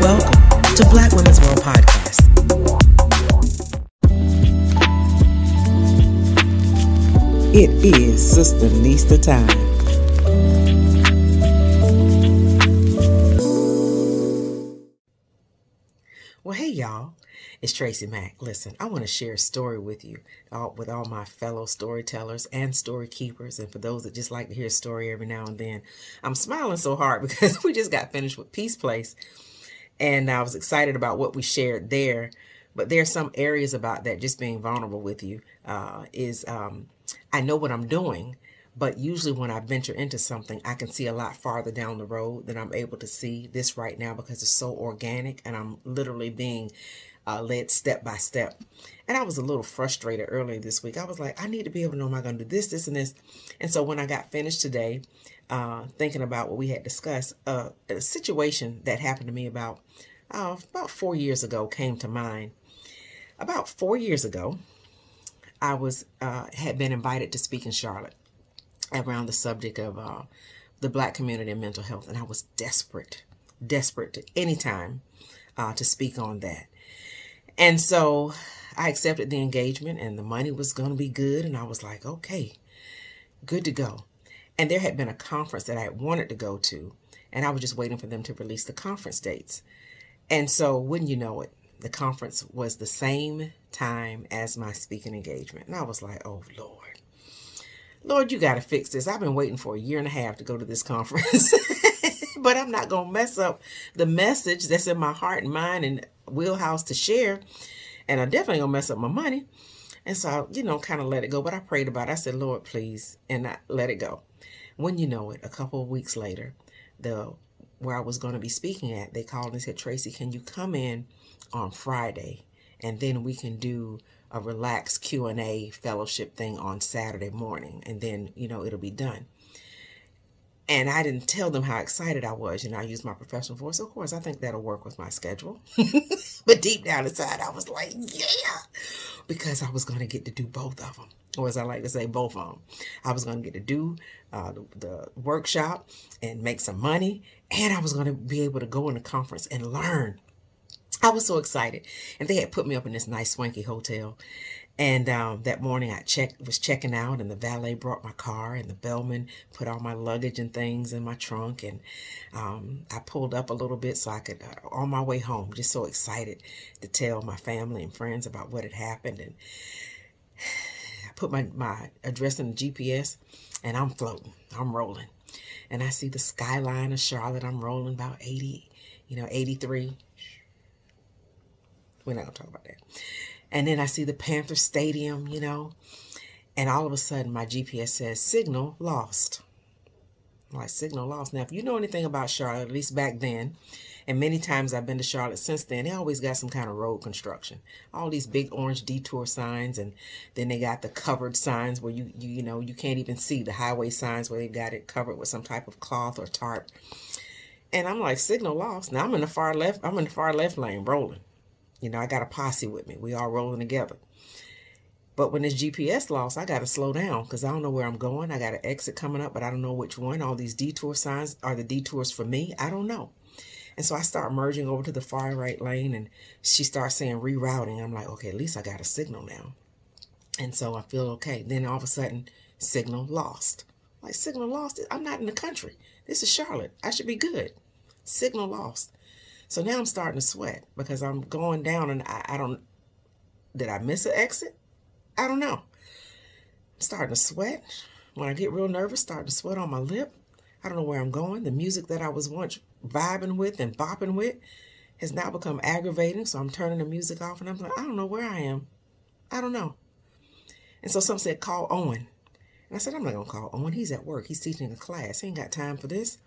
Welcome to Black Women's World Podcast. It is SistaNista time. Well, hey, y'all. It's TracyMac. Listen, I want to share a story with you, all, with all my fellow storytellers and story keepers, and for those that just like to hear a story every now and then. I'm smiling so hard because we just got finished with Peace Place, and I was excited about what we shared there. But there are some areas about that, just being vulnerable with you, uh, is um, I know what I'm doing, but usually when I venture into something, I can see a lot farther down the road than I'm able to see this right now because it's so organic and I'm literally being uh, led step by step. And I was a little frustrated earlier this week. I was like, I need to be able to know, am I going to do this, this, and this? And so when I got finished today, uh, thinking about what we had discussed, uh, a situation that happened to me about uh, about four years ago came to mind. About four years ago, I was uh, had been invited to speak in Charlotte around the subject of uh, the black community and mental health, and I was desperate, desperate to any time uh, to speak on that. And so I accepted the engagement, and the money was going to be good, and I was like, okay, good to go. And there had been a conference that I had wanted to go to, and I was just waiting for them to release the conference dates. And so, wouldn't you know it, the conference was the same time as my speaking engagement. And I was like, oh, Lord. Lord, you got to fix this. I've been waiting for a year and a half to go to this conference, but I'm not going to mess up the message that's in my heart and mind and wheelhouse to share. And I definitely to mess up my money. And so, I, you know, kind of let it go. But I prayed about it. I said, Lord, please. And I let it go. When you know it, a couple of weeks later, the where I was going to be speaking at, they called and said, Tracy, can you come in on Friday? And then we can do a relaxed Q&A fellowship thing on Saturday morning and then, you know, it'll be done. And I didn't tell them how excited I was. You know, I used my professional voice. Of course, I think that'll work with my schedule. but deep down inside, I was like, yeah, because I was going to get to do both of them. Or as I like to say, both of them. I was going to get to do uh, the, the workshop and make some money. And I was going to be able to go in the conference and learn I was so excited. And they had put me up in this nice swanky hotel. And um, that morning I checked was checking out and the valet brought my car and the bellman put all my luggage and things in my trunk and um, I pulled up a little bit so I could uh, on my way home just so excited to tell my family and friends about what had happened. And I put my, my address in the GPS and I'm floating I'm rolling. And I see the skyline of Charlotte I'm rolling about 80 you know 83 we're not to talk about that. And then I see the Panther Stadium, you know, and all of a sudden my GPS says signal lost. Like signal lost. Now, if you know anything about Charlotte, at least back then, and many times I've been to Charlotte since then, they always got some kind of road construction. All these big orange detour signs, and then they got the covered signs where you you you know you can't even see the highway signs where they've got it covered with some type of cloth or tarp. And I'm like, signal lost. Now I'm in the far left. I'm in the far left lane rolling. You know, I got a posse with me. We all rolling together. But when this GPS lost, I got to slow down because I don't know where I'm going. I got an exit coming up, but I don't know which one. All these detour signs are the detours for me. I don't know. And so I start merging over to the far right lane and she starts saying rerouting. I'm like, okay, at least I got a signal now. And so I feel okay. Then all of a sudden, signal lost. Like, signal lost? I'm not in the country. This is Charlotte. I should be good. Signal lost. So now I'm starting to sweat because I'm going down and I, I don't, did I miss an exit? I don't know. I'm starting to sweat. When I get real nervous, starting to sweat on my lip. I don't know where I'm going. The music that I was once vibing with and bopping with has now become aggravating. So I'm turning the music off and I'm like, I don't know where I am. I don't know. And so some said, call Owen. And I said, I'm not going to call Owen. He's at work. He's teaching a class. He ain't got time for this.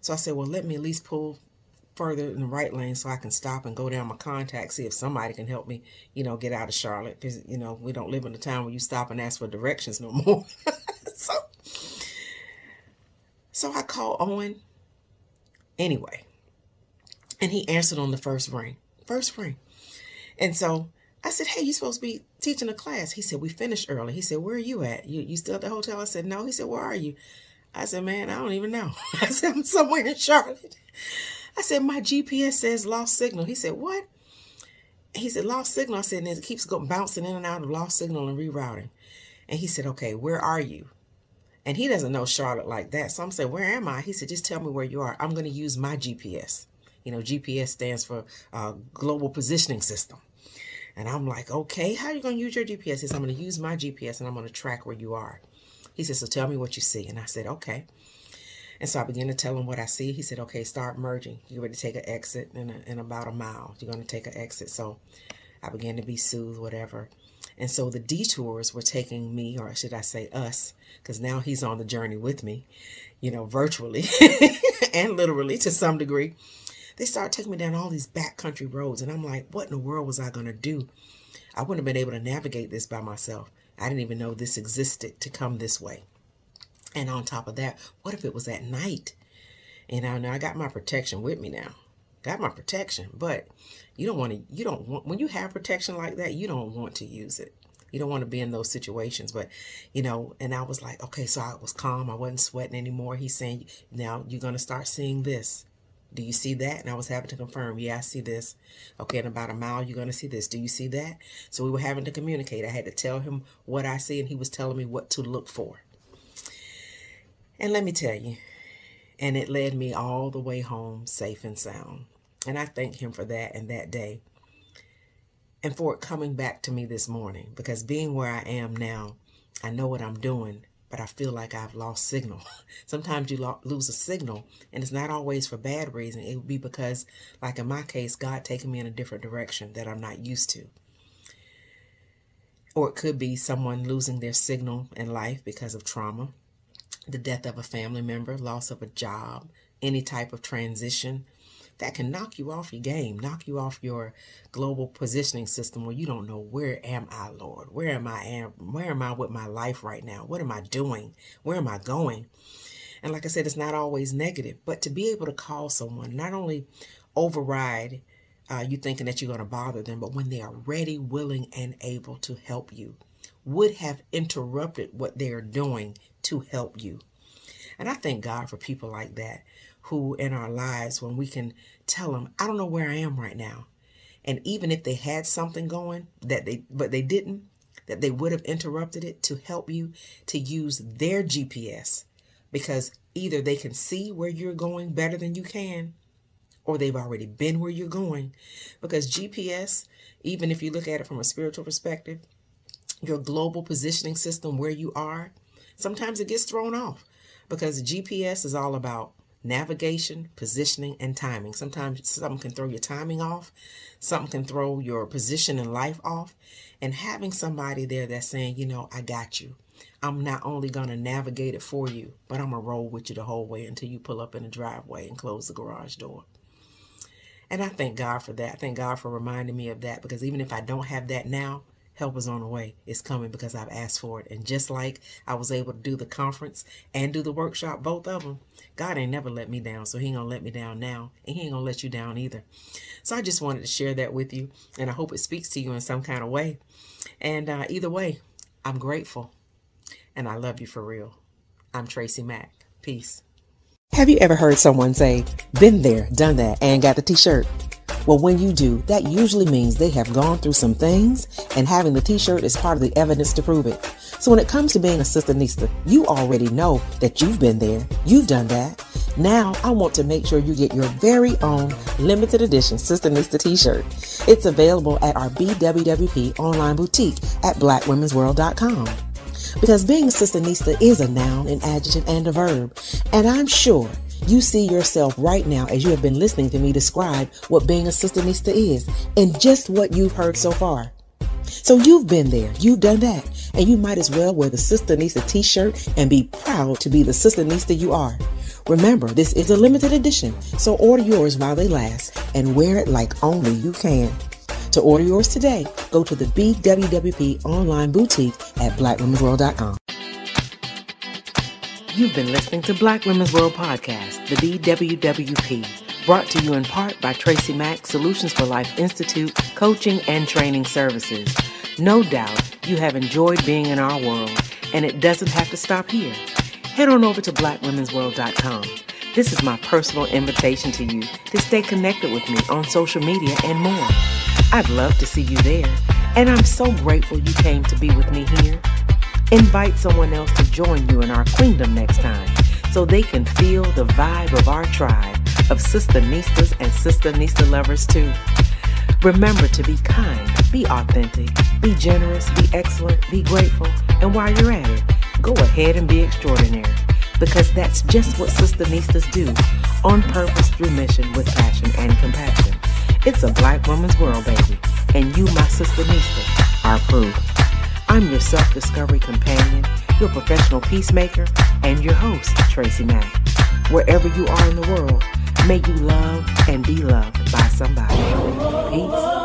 So I said, well, let me at least pull further in the right lane so I can stop and go down my contact, see if somebody can help me, you know, get out of Charlotte. Because, you know, we don't live in a town where you stop and ask for directions no more. so, so I called Owen anyway. And he answered on the first ring. First ring. And so I said, Hey, you supposed to be teaching a class. He said, We finished early. He said, Where are you at? You you still at the hotel? I said, No. He said, Where are you? I said, Man, I don't even know. I said, I'm somewhere in Charlotte. I said, my GPS says lost signal. He said, what? He said, lost signal. I said, and it keeps going bouncing in and out of lost signal and rerouting. And he said, okay, where are you? And he doesn't know Charlotte like that. So I'm saying, where am I? He said, just tell me where you are. I'm going to use my GPS. You know, GPS stands for uh, Global Positioning System. And I'm like, okay, how are you going to use your GPS? He says, I'm going to use my GPS and I'm going to track where you are. He said, so tell me what you see. And I said, okay. And so I began to tell him what I see. He said, okay, start merging. You're ready to take an exit in, a, in about a mile. You're going to take an exit. So I began to be soothed, whatever. And so the detours were taking me, or should I say us, because now he's on the journey with me, you know, virtually and literally to some degree. They started taking me down all these backcountry roads. And I'm like, what in the world was I going to do? I wouldn't have been able to navigate this by myself. I didn't even know this existed to come this way. And on top of that, what if it was at night? And I know I got my protection with me now. Got my protection, but you don't want to, you don't want, when you have protection like that, you don't want to use it. You don't want to be in those situations. But, you know, and I was like, okay, so I was calm. I wasn't sweating anymore. He's saying, now you're going to start seeing this. Do you see that? And I was having to confirm, yeah, I see this. Okay, in about a mile, you're going to see this. Do you see that? So we were having to communicate. I had to tell him what I see, and he was telling me what to look for. And let me tell you, and it led me all the way home safe and sound. And I thank him for that and that day. And for it coming back to me this morning, because being where I am now, I know what I'm doing, but I feel like I've lost signal. Sometimes you lo- lose a signal, and it's not always for bad reason. It would be because, like in my case, God taking me in a different direction that I'm not used to. Or it could be someone losing their signal in life because of trauma the death of a family member, loss of a job, any type of transition that can knock you off your game, knock you off your global positioning system where you don't know where am I, Lord? Where am I am where am I with my life right now? What am I doing? Where am I going? And like I said, it's not always negative, but to be able to call someone, not only override uh, you thinking that you're going to bother them, but when they are ready, willing, and able to help you, would have interrupted what they are doing to help you. And I thank God for people like that who in our lives, when we can tell them, I don't know where I am right now. And even if they had something going that they, but they didn't, that they would have interrupted it to help you to use their GPS because either they can see where you're going better than you can or they've already been where you're going. Because GPS, even if you look at it from a spiritual perspective, your global positioning system, where you are, sometimes it gets thrown off because GPS is all about navigation, positioning, and timing. Sometimes something can throw your timing off, something can throw your position in life off. And having somebody there that's saying, you know, I got you. I'm not only going to navigate it for you, but I'm going to roll with you the whole way until you pull up in the driveway and close the garage door. And I thank God for that. Thank God for reminding me of that because even if I don't have that now, help is on the way. It's coming because I've asked for it. And just like I was able to do the conference and do the workshop, both of them, God ain't never let me down. So he ain't gonna let me down now. And he ain't gonna let you down either. So I just wanted to share that with you. And I hope it speaks to you in some kind of way. And uh, either way, I'm grateful. And I love you for real. I'm TracyMac. Peace. Have you ever heard someone say, been there, done that, and got the t shirt? Well, when you do, that usually means they have gone through some things, and having the t shirt is part of the evidence to prove it. So when it comes to being a Sistanista, you already know that you've been there, you've done that. Now, I want to make sure you get your very own limited edition Sistanista t shirt. It's available at our BWWP online boutique at blackwomen'sworld.com. Because being a Sistanista is a noun, an adjective, and a verb. And I'm sure you see yourself right now as you have been listening to me describe what being a Sistanista is and just what you've heard so far. So you've been there, you've done that, and you might as well wear the Sistanista t-shirt and be proud to be the Sistanista you are. Remember, this is a limited edition, so order yours while they last and wear it like only you can. To order yours today, go to the BWWP online boutique at blackwomen'sworld.com. You've been listening to Black Women's World Podcast, the BWWP, brought to you in part by TracyMac Solutions for Life Institute, coaching and training services. No doubt you have enjoyed being in our world, and it doesn't have to stop here. Head on over to blackwomen'sworld.com This is my personal invitation to you to stay connected with me on social media and more. I'd love to see you there, and I'm so grateful you came to be with me here. Invite someone else to join you in our queendom next time so they can feel the vibe of our tribe of SistaNistas and SistaNista lovers too. Remember to be kind, be authentic, be generous, be excellent, be grateful, and while you're at it, go ahead and be extraordinary because that's just what SistaNistas do on purpose through mission with passion and compassion. It's a black woman's world, baby, and you, my SistaNista, are proof. I'm your self discovery companion, your professional peacemaker, and your host, TracyMac. Wherever you are in the world, may you love and be loved by somebody. Peace.